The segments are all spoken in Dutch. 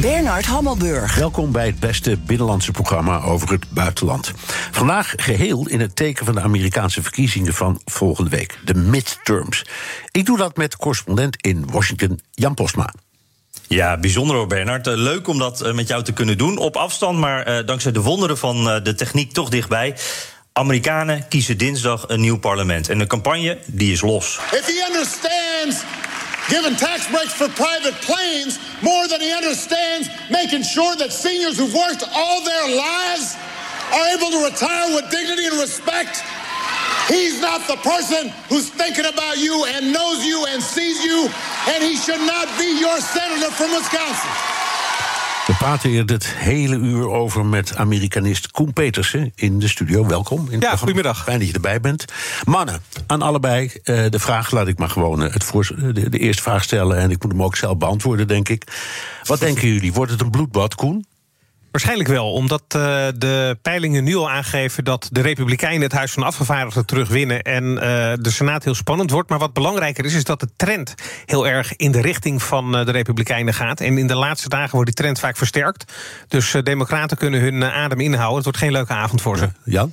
Bernard Hammelburg. Welkom bij het beste binnenlandse programma over het buitenland. Vandaag geheel in het teken van de Amerikaanse verkiezingen van volgende week, de midterms. Ik doe dat met correspondent in Washington, Jan Posma. Ja, bijzonder hoor, Bernard. Uh, leuk om dat uh, met jou te kunnen doen. Op afstand, maar uh, dankzij de wonderen van de techniek toch dichtbij. Amerikanen kiezen dinsdag een nieuw parlement. En de campagne, die is los. If he understands giving tax breaks for private planes more than he understands making sure that seniors who've worked all their lives are able to retire with dignity and respect. He's not the person who's thinking about you and knows you and sees you, and he should not be your senator from Wisconsin. We praten hier het hele uur over met Amerikanist Koen Petersen in de studio. Welkom. In ja, goedemiddag. Fijn dat je erbij bent. Mannen, aan allebei uh, de vraag laat ik maar gewoon uh, het voor, de, de, eerste vraag stellen. En ik moet hem ook zelf beantwoorden, denk ik. Wat denken jullie? Wordt het een bloedbad, Koen? Waarschijnlijk wel, omdat uh, de peilingen nu al aangeven dat de Republikeinen het Huis van Afgevaardigden terugwinnen en uh, de Senaat heel spannend wordt. Maar wat belangrijker is, is dat de trend heel erg in de richting van uh, de Republikeinen gaat. En in de laatste dagen wordt die trend vaak versterkt. Dus Democraten kunnen hun adem inhouden. Het wordt geen leuke avond voor ze. Jan?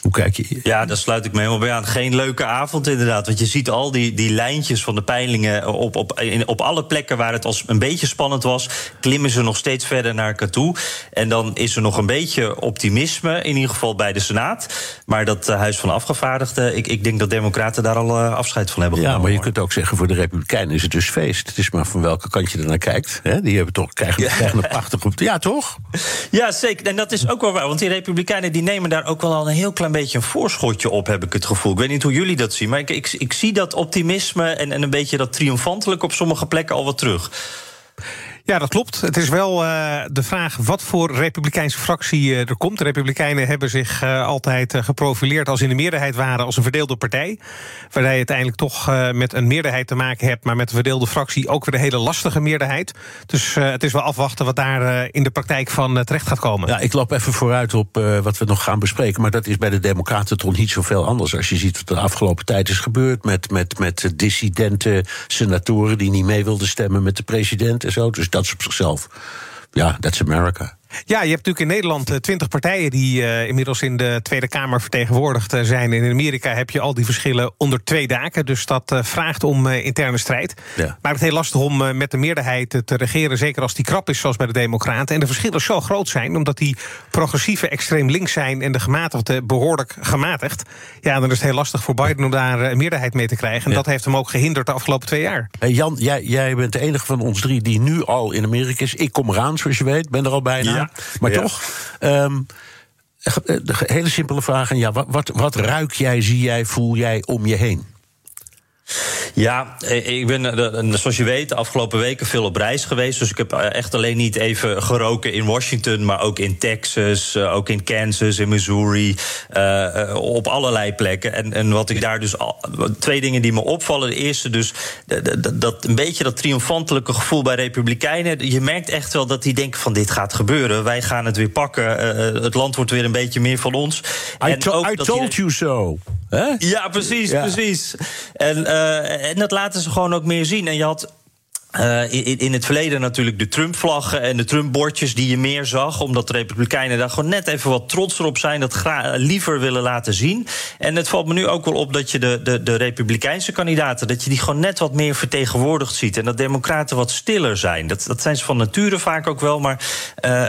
Hoe kijk je? Ja, daar sluit ik me helemaal bij aan. Geen leuke avond inderdaad. Want je ziet al die, die lijntjes van de peilingen op, op, in, op alle plekken waar het als een beetje spannend was, klimmen ze nog steeds verder naar elkaar toe. En dan is er nog een beetje optimisme, in ieder geval bij de Senaat. Maar dat uh, Huis van Afgevaardigden, ik, ik denk dat Democraten daar al uh, afscheid van hebben genomen. Ja, maar je kunt ook zeggen voor de Republikeinen is het dus feest. Het is maar van welke kant je er naar kijkt. Hè? Die hebben toch, krijgen, ja. krijgen een prachtig op. Ja, toch? Ja, zeker. En dat is ook wel waar. Want die Republikeinen die nemen daar ook wel al een heel klein beetje een voorschotje op, heb ik het gevoel. Ik weet niet hoe jullie dat zien, maar ik, ik, ik zie dat optimisme en, en een beetje dat triomfantelijk op sommige plekken al wat terug. Ja, dat klopt. Het is wel uh, de vraag wat voor republikeinse fractie uh, er komt. De Republikeinen hebben zich uh, altijd geprofileerd als in de meerderheid waren als een verdeelde partij. Waarbij je uiteindelijk toch met een meerderheid te maken hebt, maar met een verdeelde fractie ook weer een hele lastige meerderheid. Dus het is wel afwachten wat daar in de praktijk van terecht gaat komen. Ja, ik loop even vooruit op wat we nog gaan bespreken. Maar dat is bij de Democraten toch niet zoveel anders. Als je ziet wat de afgelopen tijd is gebeurd met, met, met dissidente senatoren die niet mee wilden stemmen met de president en zo. Dus dat is op zichzelf. Ja, that's America. Ja, je hebt natuurlijk in Nederland twintig partijen die uh, inmiddels in de Tweede Kamer vertegenwoordigd uh, zijn. En in Amerika heb je al die verschillen onder twee daken. Dus dat uh, vraagt om interne strijd. Ja. Maar het is heel lastig om met de meerderheid te regeren. Zeker als die krap is, zoals bij de Democraten. En de verschillen zo groot zijn, omdat die progressieve extreem links zijn. en de gematigde behoorlijk gematigd. Ja, dan is het heel lastig voor Biden om daar een meerderheid mee te krijgen. En ja. dat heeft hem ook gehinderd de afgelopen twee jaar. Hey Jan, jij, jij bent de enige van ons drie die nu al in Amerika is. Ik kom eraan, zoals je weet. Ben er al bijna. Ja. Maar Ja. toch, um, de hele simpele vraag. Ja, wat, wat, wat ruik jij, zie jij, voel jij om je heen? Ja, ik ben, zoals je weet, de afgelopen weken veel op reis geweest. Dus ik heb echt alleen niet even geroken in Washington, maar ook in Texas, ook in Kansas, in Missouri, uh, op allerlei plekken. En, en wat ik daar dus. Al, twee dingen die me opvallen. De eerste, dus dat, dat een beetje dat triomfantelijke gevoel bij Republikeinen. Je merkt echt wel dat die denken: van dit gaat gebeuren. Wij gaan het weer pakken. Uh, het land wordt weer een beetje meer van ons. I, to ook I told you so. Huh? Ja, precies, ja. precies. En, uh, en dat laten ze gewoon ook meer zien. En je had Uh, in, in, het verleden natuurlijk de Trump-vlaggen en de Trump-bordjes die je meer zag. Omdat de Republikeinen daar gewoon net even wat trotser op zijn. Dat liever willen laten zien. En het valt me nu ook wel op dat je de, de, de Republikeinse kandidaten. dat je die gewoon net wat meer vertegenwoordigd ziet. En dat Democraten wat stiller zijn. Dat, dat zijn ze van nature vaak ook wel. Maar uh,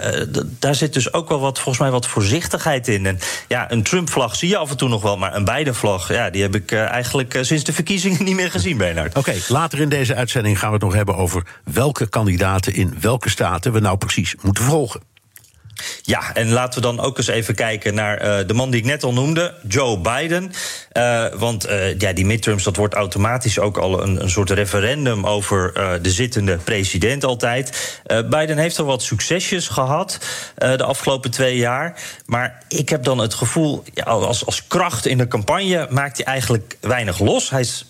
daar zit dus ook wel wat, volgens mij wat voorzichtigheid in. En ja, een Trump-vlag zie je af en toe nog wel. Maar een Biden-vlag, ja, die heb ik uh, eigenlijk sinds de verkiezingen niet meer gezien, Bernard. Oké, later in deze uitzending gaan we het nog hebben over welke kandidaten in welke staten we nou precies moeten volgen. Ja, en laten we dan ook eens even kijken naar uh, de man die ik net al noemde, Joe Biden. Uh, want uh, ja, die midterms, dat wordt automatisch ook al een, een soort referendum over de zittende president altijd. Biden heeft al wat succesjes gehad de afgelopen twee jaar. Maar ik heb dan het gevoel, ja, als, als kracht in de campagne maakt hij eigenlijk weinig los. Hij is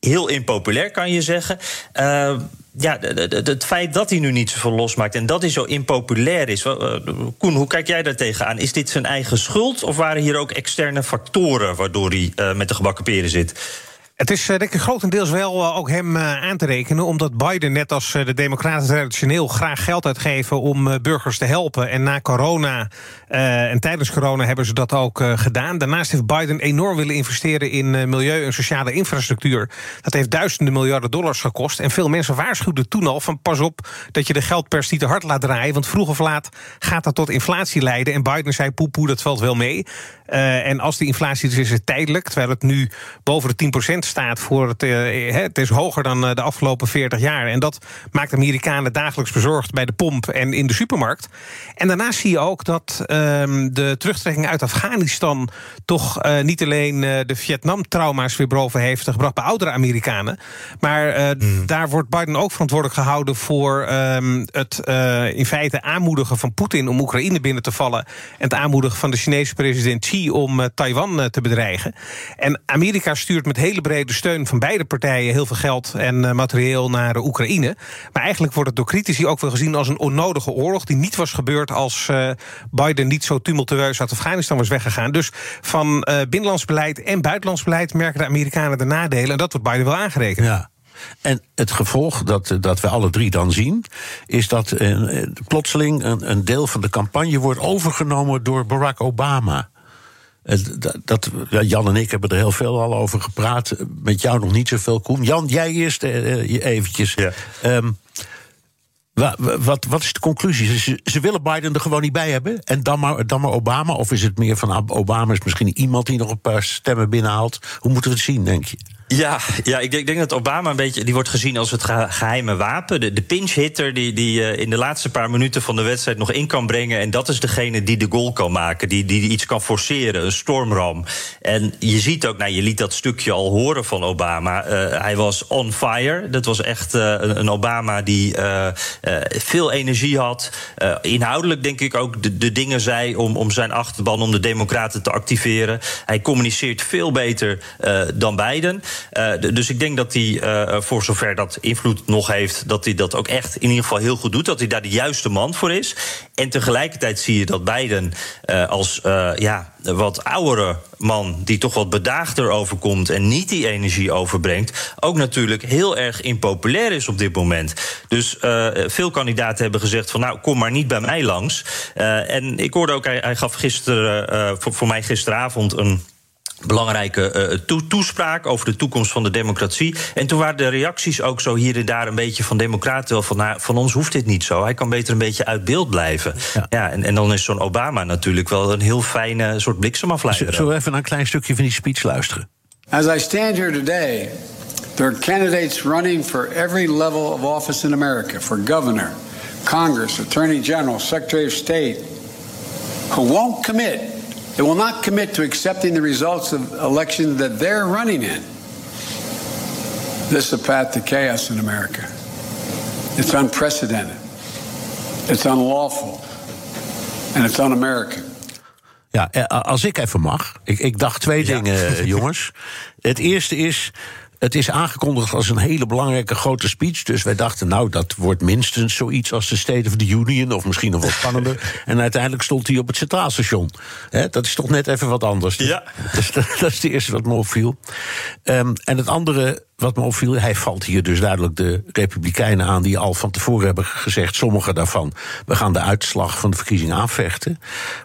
heel impopulair, kan je zeggen ja, het feit dat hij nu niet zoveel losmaakt en dat hij zo impopulair is. Eh, Koen, hoe kijk jij daar tegenaan? Is dit zijn eigen schuld of waren hier ook externe factoren waardoor hij uh, met de gebakken peren zit? Het is denk ik grotendeels wel ook hem aan te rekenen... omdat Biden, net als de democraten traditioneel... graag geld uitgeven om burgers te helpen. En na corona en tijdens corona hebben ze dat ook gedaan. Daarnaast heeft Biden enorm willen investeren... in milieu- en sociale infrastructuur. Dat heeft duizenden miljarden dollars gekost. En veel mensen waarschuwden toen al van... pas op dat je de geldpers niet te hard laat draaien... want vroeg of laat gaat dat tot inflatie leiden. En Biden zei poepoe, dat valt wel mee. en als die inflatie dus is, is het tijdelijk... terwijl het nu boven de 10% staat voor het. Uh, het is hoger dan uh, de afgelopen 40 jaar. En dat maakt Amerikanen dagelijks bezorgd bij de pomp en in de supermarkt. En daarnaast zie je ook dat uh, de terugtrekking uit Afghanistan toch uh, niet alleen de Vietnam-trauma's weer boven heeft gebracht bij oudere Amerikanen. Maar mm. daar wordt Biden ook verantwoordelijk gehouden voor ehm, het in feite aanmoedigen van Poetin om Oekraïne binnen te vallen. En het aanmoedigen van de Chinese president Xi om Taiwan te bedreigen. En Amerika stuurt met hele brede steun van beide partijen heel veel geld en uh, materieel naar de Oekraïne. Maar eigenlijk wordt het door critici ook wel gezien als een onnodige oorlog die niet was gebeurd als uh, Biden niet zo tumultueus uit Afghanistan was weggegaan. Dus van uh, binnenlands beleid en buitenlands beleid merken de Amerikanen de nadelen. En dat wordt Biden wel aangerekend. Ja. En het gevolg dat, dat we alle drie dan zien, is dat plotseling een deel van de campagne wordt overgenomen door Barack Obama. Dat, Jan en ik hebben er heel veel al over gepraat. Met jou nog niet zoveel, Koen. Jan, jij eerst uh, eventjes. Ja. Um, wat, wat, is de conclusie? Ze, ze, willen Biden er gewoon niet bij hebben. En dan maar, dan maar Obama? Of is het meer van Obama is misschien iemand die nog een paar stemmen binnenhaalt? Hoe moeten we het zien, denk je? Ja, ja ik, denk, dat Obama een beetje. die wordt gezien als het geheime wapen. De, de pinch hitter die, die uh, in de laatste paar minuten van de wedstrijd nog in kan brengen. En dat is degene die de goal kan maken. Die, die iets kan forceren, een stormram. En je ziet ook, nou, je liet dat stukje al horen van Obama. Uh, hij was on fire. Dat was echt uh, een, een, Obama die veel energie had. inhoudelijk denk ik ook de, de dingen zei om, om zijn achterban, om de Democraten te activeren. Hij communiceert veel beter dan Biden. Uh, dus ik denk dat hij, uh, voor zover dat invloed nog heeft, dat hij dat ook echt in ieder geval heel goed doet. Dat hij daar de juiste man voor is. En tegelijkertijd zie je dat Biden als ja, wat oudere man, die toch wat bedaagder overkomt en niet die energie overbrengt, ook natuurlijk heel erg impopulair is op dit moment. Dus veel kandidaten hebben gezegd van nou, kom maar niet bij mij langs. en ik hoorde ook, hij, gaf gisteren, voor mij gisteravond een belangrijke uh, toespraak over de toekomst van de democratie. En toen waren de reacties ook zo hier en daar een beetje van democraten... van, nou, van ons hoeft dit niet zo. Hij kan beter een beetje uit beeld blijven. Ja. ja en, en dan is zo'n Obama natuurlijk wel een heel fijne soort bliksemafleider. Zullen we even naar een klein stukje van die speech luisteren? As I stand here today... there are candidates running for every level of office in America... for governor, Congress, Attorney General, Secretary of State... who won't commit They will not commit to accepting the results of elections that they're running in. This is a path to chaos in America. It's unprecedented. It's unlawful. And it's un-American. Ja, eh, als ik even mag. Ik, ik dacht twee ja. dingen, jongens. Het eerste is. Het is aangekondigd als een hele belangrijke grote speech. Dus wij dachten, nou, dat wordt minstens zoiets als de State of the Union. Of misschien nog wat spannender. en uiteindelijk stond hij op het Centraal Station. dat is toch net even wat anders. Ja. Dus dat, dat is de eerste wat me opviel. Um, en het andere wat me opviel, hij valt hier dus duidelijk de Republikeinen aan die al van tevoren hebben gezegd, sommige daarvan, we gaan de uitslag van de verkiezing aanvechten.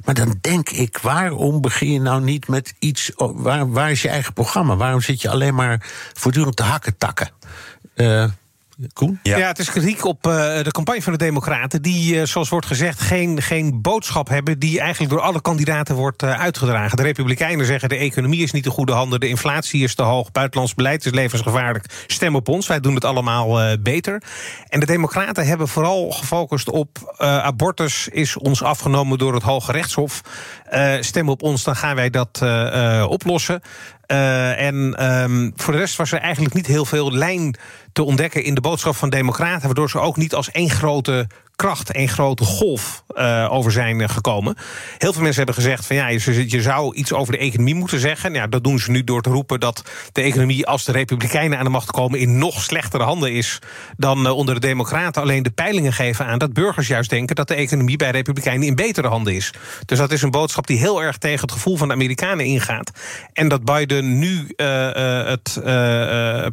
Maar dan denk ik, waarom begin je nou niet met iets, waar, waar is je eigen programma? Waarom zit je alleen maar voortdurend te hakken takken? Uh, Koen? Ja. het is kritiek op uh, de campagne van de Democraten... die, uh, zoals wordt gezegd, geen, geen boodschap hebben... die eigenlijk door alle kandidaten wordt uh, uitgedragen. De Republikeinen zeggen de economie is niet in goede handen... de inflatie is te hoog, buitenlands beleid is levensgevaarlijk. Stem op ons, wij doen het allemaal beter. En de Democraten hebben vooral gefocust op... abortus is ons afgenomen door het Hoge Rechtshof. stem op ons, dan gaan wij dat oplossen. Uh, en um, voor de rest was er eigenlijk niet heel veel lijn te ontdekken in de boodschap van Democraten, waardoor ze ook niet als één grote kracht, één grote golf uh, over zijn eh, gekomen. Heel veel mensen hebben gezegd van ja, je, zou iets over de economie moeten zeggen. Ja, dat doen ze nu door te roepen dat de economie, als de Republikeinen aan de macht komen, in nog slechtere handen is dan uh, onder de Democraten. Alleen de peilingen geven aan dat burgers juist denken dat de economie bij Republikeinen in betere handen is. Dus dat is een boodschap die heel erg tegen het gevoel van de Amerikanen ingaat. En dat Biden nu het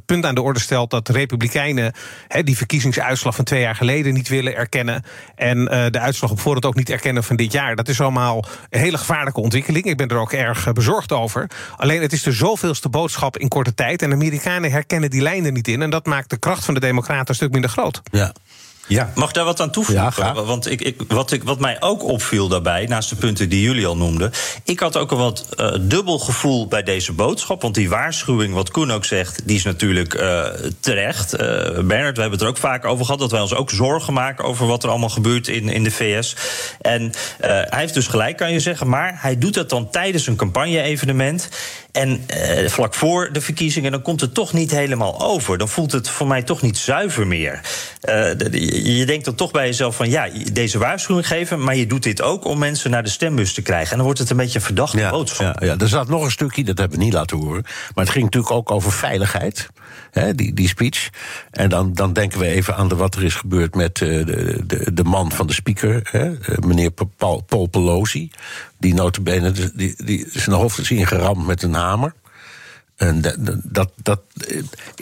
punt aan de orde stelt dat Republikeinen die verkiezingsuitslag van twee jaar geleden niet willen erkennen en uh, de uitslag op voorhand ook niet erkennen van dit jaar. Dat is allemaal een hele gevaarlijke ontwikkeling. Ik ben er ook erg eh, bezorgd over. Alleen het is de zoveelste boodschap in korte tijd. En de Amerikanen herkennen die lijnen niet in. En dat maakt de kracht van de Democraten een stuk minder groot. Ja. Ja. Mag ik daar wat aan toevoegen? Ja, Want ik, ik, wat, ik, wat mij ook opviel daarbij, naast de punten die jullie al noemden. Ik had ook een wat uh, dubbel gevoel bij deze boodschap. Want die waarschuwing, wat Koen ook zegt, die is natuurlijk uh, terecht. Uh, Bernard, we hebben het er ook vaak over gehad. Dat wij ons ook zorgen maken over wat er allemaal gebeurt in, in de VS. En hij heeft dus gelijk, kan je zeggen. Maar hij doet dat dan tijdens een campagne-evenement. En uh, vlak voor de verkiezingen, dan komt het toch niet helemaal over. Dan voelt het voor mij toch niet zuiver meer. Uh, je denkt dan toch bij jezelf van ja, deze waarschuwing geven, maar je doet dit ook om mensen naar de stembus te krijgen. En dan wordt het een beetje een verdachte ja, boodschap. Ja, ja, er zat nog een stukje, dat hebben we niet laten horen. Maar het ging natuurlijk ook over veiligheid, hè, die, die speech. En dan, dan denken we even aan de, wat er is gebeurd met uh, de, de, de man van de speaker, hè, meneer Paul, Paul Pelosi. Die notabene, die, die zijn hoofd is ingeramd met een hamer. En dat, dat, dat,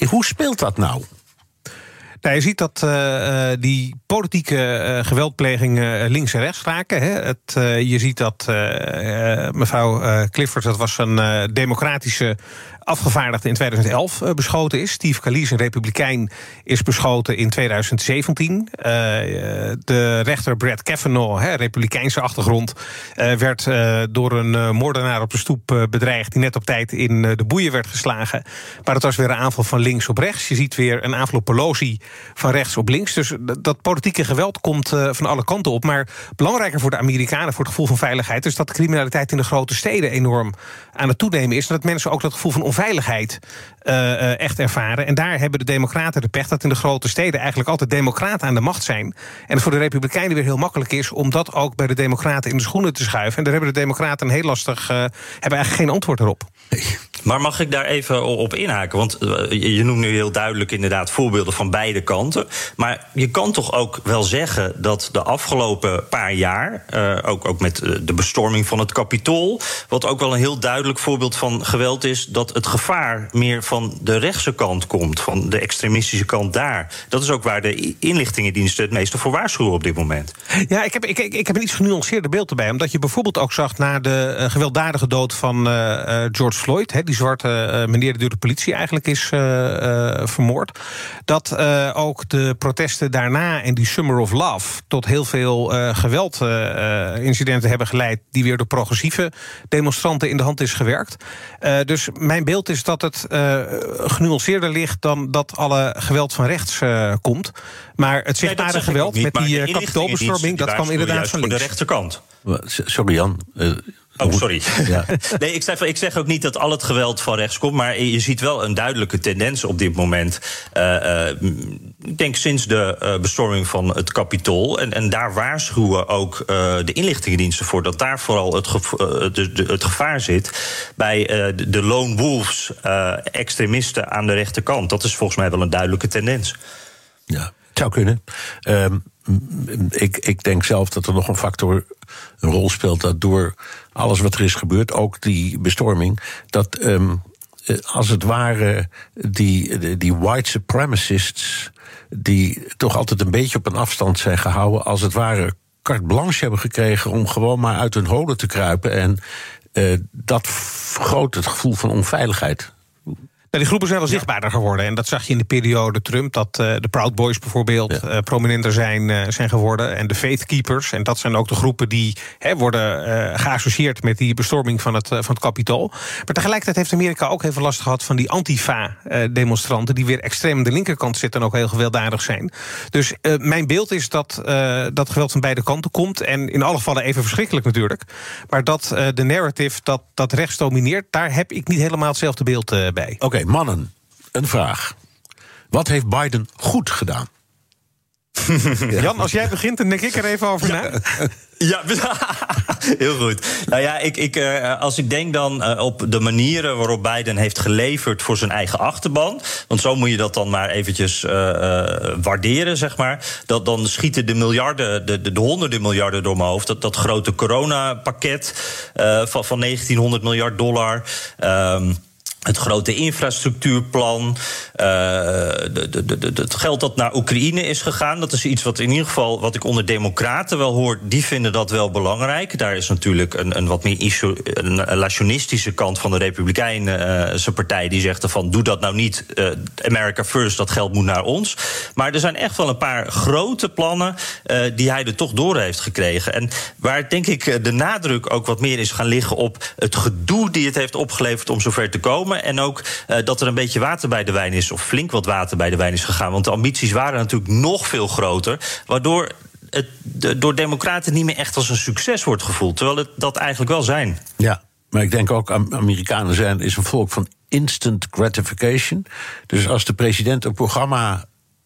hoe speelt dat nou? Nou, je ziet dat uh, die politieke uh, geweldplegingen links en rechts raken. Hè. Het, je ziet dat mevrouw Clifford, dat was een democratische afgevaardigde in 2011 uh, beschoten is. Steve Scalise, een republikein, is beschoten in 2017. Uh, de rechter Brad Kavanaugh, republikeinse achtergrond... Uh, werd door een moordenaar op de stoep bedreigd... die net op tijd in de boeien werd geslagen. Maar het was weer een aanval van links op rechts. Je ziet weer een aanval op Pelosi van rechts op links. Dus dat politieke geweld komt van alle kanten op. Maar belangrijker voor de Amerikanen, voor het gevoel van veiligheid... is dat de criminaliteit in de grote steden enorm aan het toenemen is. En dat mensen ook dat gevoel van onveiligheid uh, echt ervaren. En daar hebben de Democraten de pech dat in de grote steden eigenlijk altijd Democraten aan de macht zijn. En het voor de Republikeinen weer heel makkelijk is om dat ook bij de Democraten in de schoenen te schuiven. En daar hebben de Democraten een heel lastig, uh, hebben eigenlijk geen antwoord erop. Maar mag ik daar even op inhaken? Want je noemt nu heel duidelijk inderdaad voorbeelden van beide kanten. Maar je kan toch ook wel zeggen dat de afgelopen paar jaar, uh, ook, ook met de bestorming van het kapitool, wat ook wel een heel duidelijk voorbeeld van geweld is, dat het gevaar meer van de rechtse kant komt, van de extremistische kant daar. Dat is ook waar de inlichtingendiensten het meeste voor waarschuwen op dit moment. Ja, ik heb, ik, ik heb een iets genuanceerder beeld erbij. Omdat je bijvoorbeeld ook zag na de gewelddadige dood van George Floyd, zwarte uh, meneer die door de politie eigenlijk is vermoord. Dat ook de protesten daarna en die Summer of Love tot heel veel geweldincidenten hebben geleid, die weer door progressieve demonstranten in de hand is gewerkt. dus mijn beeld is dat het uh, genuanceerder ligt dan dat alle geweld van rechts uh, komt. Maar het zichtbare nee, geweld met die kapitoolbestorming, dat kwam inderdaad van links. de rechterkant. Sorry Jan. Oh, sorry. Ja. nee, ik zeg, ik zeg ook niet dat al het geweld van rechts komt. Maar je ziet wel een duidelijke tendens op dit moment. Uh, uh, ik denk sinds de uh, bestorming van het Capitool. En, en daar waarschuwen ook de inlichtingendiensten voor. dat daar vooral het, de, de, het gevaar zit. bij de, de lone wolves, extremisten aan de rechterkant. Dat is volgens mij wel een duidelijke tendens. Ja, het zou kunnen. Um, ik, ik denk zelf dat er nog een factor een rol speelt. dat door alles wat er is gebeurd, ook die bestorming. dat um, als het ware die, die white supremacists. die toch altijd een beetje op een afstand zijn gehouden. als het ware carte blanche hebben gekregen om gewoon maar uit hun holen te kruipen. En uh, dat vergroot het gevoel van onveiligheid. Die groepen zijn wel zichtbaarder geworden. En dat zag je in de periode Trump. Dat uh, de Proud Boys bijvoorbeeld ja. uh, prominenter zijn, uh, zijn geworden. En de Faith Keepers. En dat zijn ook de groepen die worden geassocieerd met die bestorming van het, van het kapitool. Maar tegelijkertijd heeft Amerika ook even last gehad van die Antifa-demonstranten. die weer extreem aan de linkerkant zitten en ook heel gewelddadig zijn. Dus mijn beeld is dat dat geweld van beide kanten komt. En in alle gevallen even verschrikkelijk natuurlijk. Maar dat de narrative dat, dat rechts domineert, daar heb ik niet helemaal hetzelfde beeld bij. Oké, okay, mannen, een vraag. Wat heeft Biden goed gedaan? Jan, als jij begint, dan denk ik er even over na. Ja, heel goed. Nou ja, ik, ik, uh, als ik denk dan uh, op de manieren waarop Biden heeft geleverd voor zijn eigen achterban. Want zo moet je dat dan maar eventjes uh, waarderen, zeg maar. Dat, dan schieten de miljarden, de, de, de, honderden miljarden door mijn hoofd. Dat, dat grote coronapakket van, van 1900 miljard dollar. Um, het grote infrastructuurplan, uh, het geld dat naar Oekraïne is gegaan. Dat is iets wat in ieder geval, wat ik onder democraten wel hoor, die vinden dat wel belangrijk. Daar is natuurlijk een, een wat meer isolationistische kant van de Republikeinse partij. Die zegt van, doe dat nou niet, uh, America first, dat geld moet naar ons. Maar er zijn echt wel een paar grote plannen die hij er toch door heeft gekregen. En waar denk ik de nadruk ook wat meer is gaan liggen op het gedoe die het heeft opgeleverd om zover te komen. En ook uh, dat er een beetje water bij de wijn is, of flink wat water bij de wijn is gegaan. Want de ambities waren natuurlijk nog veel groter. Waardoor het door Democraten niet meer echt als een succes wordt gevoeld. Terwijl het dat eigenlijk wel zijn. Ja, maar ik denk ook, Amerikanen zijn is een volk van instant gratification. Dus als de president een programma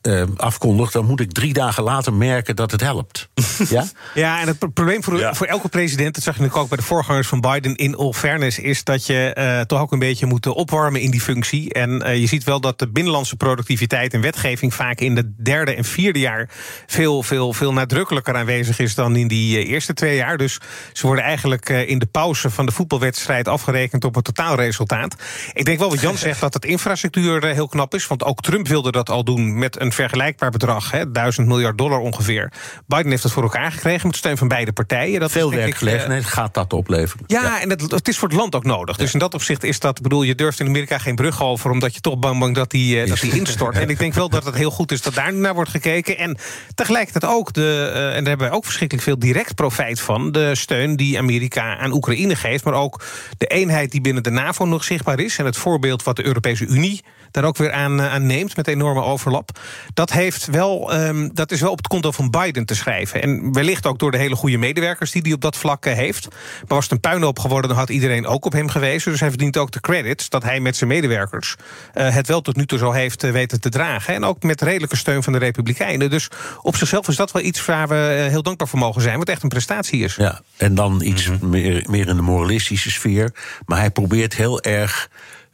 uh, afkondigt, dan moet ik drie dagen later merken dat het helpt. ja? ja, en het probleem voor, ja. voor elke president, dat zag je natuurlijk ook bij de voorgangers van Biden in all fairness, is dat je uh, toch ook een beetje moet opwarmen in die functie. En uh, je ziet wel dat de binnenlandse productiviteit en wetgeving vaak in de derde en vierde jaar veel, veel, veel nadrukkelijker aanwezig is dan in die eerste twee jaar. Dus ze worden eigenlijk in de pauze van de voetbalwedstrijd afgerekend op het totaalresultaat. Ik denk wel wat Jan zegt dat het infrastructuur heel knap is, want ook Trump wilde dat al doen met een vergelijkbaar bedrag, hè, 1000 miljard dollar ongeveer. Biden heeft dat voor elkaar gekregen met steun van beide partijen. Dat Veel werkgelegenheid uh, gaat dat opleveren. Ja, ja. en het, het, is voor het land ook nodig. Ja. Dus in dat opzicht is dat, bedoel, je durft in Amerika geen brug over, omdat je toch bang bent dat die, uh, dat die instort. en ik denk wel dat het heel goed is dat daar naar wordt gekeken. En tegelijkertijd ook, de, uh, en daar hebben wij ook verschrikkelijk veel direct profijt van, de steun die Amerika aan Oekraïne geeft, maar ook de eenheid die binnen de NAVO nog zichtbaar is. En het voorbeeld wat de Europese Unie daar ook weer aan, aan neemt met enorme overlap. Dat, heeft wel, um, dat is wel op het konto van Biden te schrijven. En wellicht ook door de hele goede medewerkers die hij op dat vlak heeft. Maar was het een puinhoop geworden, dan had iedereen ook op hem gewezen. Dus hij verdient ook de credits dat hij met zijn medewerkers uh, het wel tot nu toe zo heeft uh, weten te dragen. En ook met redelijke steun van de Republikeinen. Dus op zichzelf is dat wel iets waar we heel dankbaar voor mogen zijn. Wat echt een prestatie is. Ja, en dan iets mm -hmm. meer, meer in de moralistische sfeer. Maar hij probeert heel erg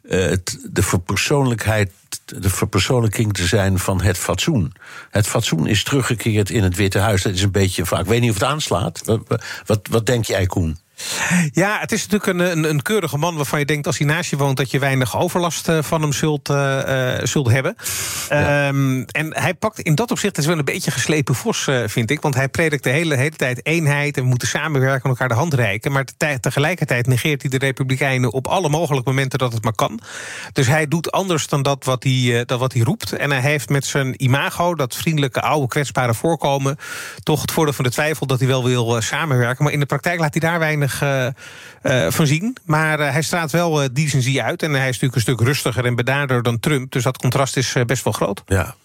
uh, de verpersoonlijkheid, de verpersoonlijking te zijn van het fatsoen. Het fatsoen is teruggekeerd in het Witte Huis. Dat is een beetje vaak. Ik weet niet of het aanslaat. Wat, wat, wat denk jij, Koen? Ja, het is natuurlijk een, een, een, keurige man waarvan je denkt als hij naast je woont dat je weinig overlast uh, van hem zult, uh, zult hebben. Ja. Um, en hij pakt in dat opzicht, het is wel een beetje geslepen vos, uh, vind ik. Want hij predikt de hele, hele tijd eenheid en we moeten samenwerken en elkaar de hand reiken. Maar te, tegelijkertijd negeert hij de Republikeinen op alle mogelijke momenten dat het maar kan. Dus hij doet anders dan dat wat hij, dat wat hij roept. En hij heeft met zijn imago, dat vriendelijke, oude, kwetsbare voorkomen, toch het voordeel van de twijfel dat hij wel wil samenwerken. Maar in de praktijk laat hij daar weinig uh, uh, van zien. Maar uh, hij straalt wel uh, decency uit. En hij is natuurlijk een stuk rustiger en bedaarder dan Trump. Dus dat contrast is best wel groot. Ja,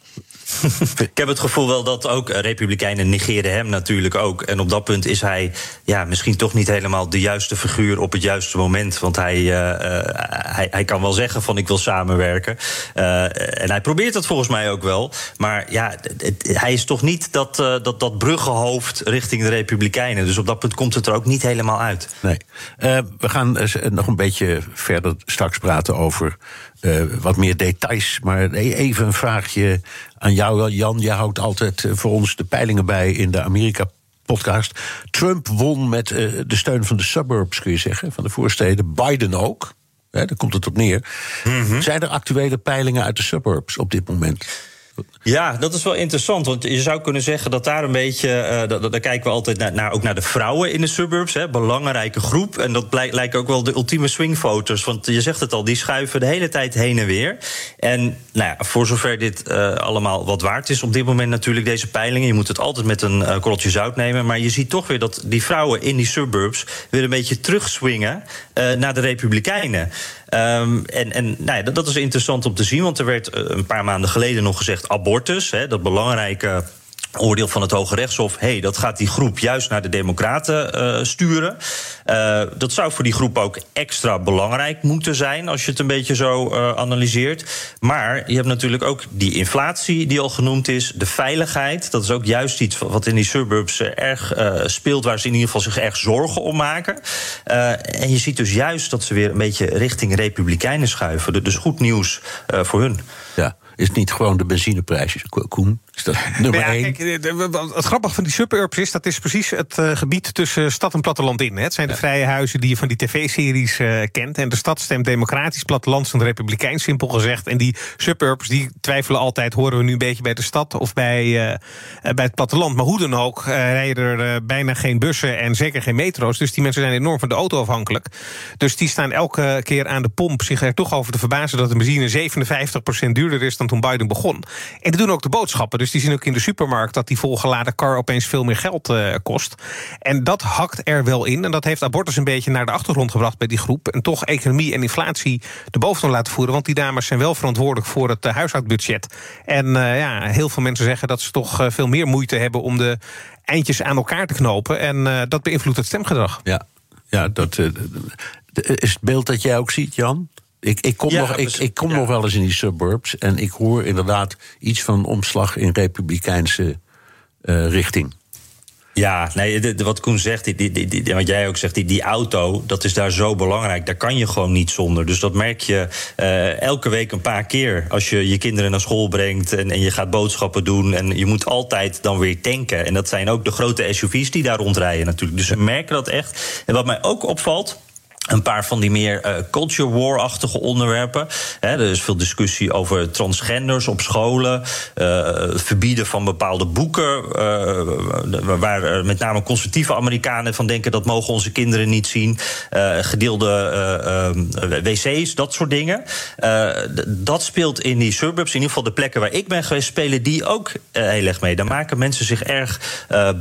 ik heb het gevoel wel dat ook Republikeinen negeren hem natuurlijk ook. En op dat punt is hij ja, misschien toch niet helemaal de juiste figuur op het juiste moment. Want hij, uh, hij, hij kan wel zeggen van ik wil samenwerken. En hij probeert dat volgens mij ook wel. Maar ja, hij is toch niet dat, dat, dat bruggenhoofd richting de Republikeinen. Dus op dat punt komt het er ook niet helemaal uit. Nee. we gaan nog een beetje verder straks praten over uh, wat meer details. Maar even een vraagje aan jou, Jan. Je houdt altijd eh, voor ons de peilingen bij in de Amerika. Podcast. Trump won met uh, de steun van de suburbs, kun je zeggen, van de voorsteden. Biden ook. Hè, daar komt het op neer. Mm -hmm. Zijn er actuele peilingen uit de suburbs op dit moment? Ja, dat is wel interessant. Want je zou kunnen zeggen dat daar een beetje. Uh, daar kijken we altijd naar, ook naar de vrouwen in de suburbs. Hè, belangrijke groep. En dat blijkt, lijkt ook wel de ultieme swingvoters. Want je zegt het al, die schuiven de hele tijd heen en weer. En nou ja, voor zover dit uh, allemaal wat waard is op dit moment natuurlijk, deze peilingen. Je moet het altijd met een uh, korreltje zout nemen. Maar je ziet toch weer dat die vrouwen in die suburbs weer een beetje terugswingen naar de Republikeinen. Um, en en nou ja, dat, is interessant om te zien, want er werd eh, een paar maanden geleden nog gezegd abortus, hè, dat belangrijke oordeel van het Hoge Rechtshof... hey, dat gaat die groep juist naar de Democraten uh, sturen. Uh, dat zou voor die groep ook extra belangrijk moeten zijn... als je het een beetje zo uh, analyseert. Maar je hebt natuurlijk ook die inflatie die al genoemd is... de veiligheid, dat is ook juist iets wat in die suburbs erg speelt... waar ze in ieder geval zich erg zorgen om maken. en je ziet dus juist dat ze weer een beetje richting Republikeinen schuiven. Dus goed nieuws voor hun. Ja, is het niet gewoon de benzineprijsjes, Koen? Is dat nummer ja, één? kijk, het grappige van die suburbs is... dat is precies het eh, gebied tussen stad en platteland in. Hè. Het zijn de vrije huizen die je van die tv-series eh, kent. En de stad stemt democratisch, platteland stemt republikeins, simpel gezegd. En die suburbs die twijfelen altijd... horen we nu een beetje bij de stad of bij, eh, bij het platteland. Maar hoe dan ook rijden er bijna geen bussen en zeker geen metro's. Dus die mensen zijn enorm van de auto afhankelijk. Dus die staan elke keer aan de pomp zich er toch over te verbazen... dat de benzine 57% duurder is dan toen Biden begon. En die doen ook de boodschappen. Dus die zien ook in de supermarkt dat die volgeladen kar opeens veel meer geld eh, kost. En dat hakt er wel in. En dat heeft abortus een beetje naar de achtergrond gebracht bij die groep. En toch economie en inflatie de boventoon laten voeren. Want die dames zijn wel verantwoordelijk voor het eh, huishoudbudget. En eh, ja, heel veel mensen zeggen dat ze toch veel meer moeite hebben om de eindjes aan elkaar te knopen. En dat beïnvloedt het stemgedrag. Ja, ja dat is het beeld dat jij ook ziet, Jan? Ik, ik kom, Ja, nog, ik, ik kom ja. nog wel eens in die suburbs en ik hoor inderdaad iets van een omslag in republikeinse eh, richting. Ja, nee, de- de- wat Koen zegt, die, die, die, die- wat jij ook zegt, die, die auto, dat is daar zo belangrijk. Daar kan je gewoon niet zonder. Dus dat merk je eh, elke week een paar keer. Als je je kinderen naar school brengt en, en je gaat boodschappen doen. En je moet altijd dan weer tanken. En dat zijn ook de grote SUV's die daar rondrijden natuurlijk. Dus we merken dat echt. En wat mij ook opvalt. Een paar van die meer eh, culture war-achtige onderwerpen. Hè, er is veel discussie over transgenders op scholen. eh, verbieden van bepaalde boeken. eh, waar met name conservatieve Amerikanen van denken... dat mogen onze kinderen niet zien. Gedeelde wc's, dat soort dingen. Dat speelt in die suburbs. In ieder geval de plekken waar ik ben geweest... spelen die ook heel erg mee. Daar maken mensen zich erg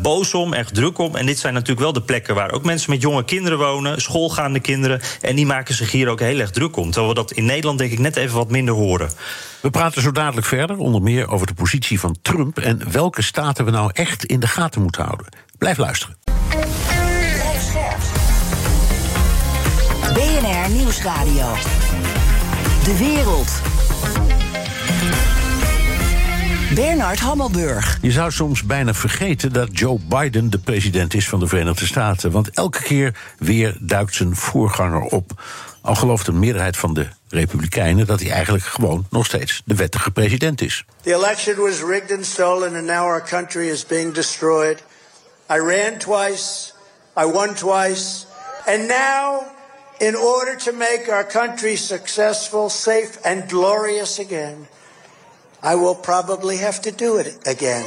boos om, erg druk om. En dit zijn natuurlijk wel de plekken waar ook mensen met jonge kinderen wonen... schoolgaande kinderen. En die maken zich hier ook heel erg druk om. Terwijl we dat in Nederland denk ik net even wat minder horen. We praten zo dadelijk verder, onder meer over de positie van Trump en welke staten we nou echt in de gaten moeten houden. Blijf luisteren. BNR Nieuwsradio. De wereld. Bernard Hammelburg. Je zou soms bijna vergeten dat Joe Biden de president is van de Verenigde Staten. Want elke keer weer duikt zijn voorganger op. Al gelooft een meerderheid van de Republikeinen dat hij eigenlijk gewoon nog steeds de wettige president is. The election was rigged and stolen, and now our country is being destroyed. I ran twice, I won twice, and now, in order to make our country successful, safe, and glorious again, I will probably have to do it again.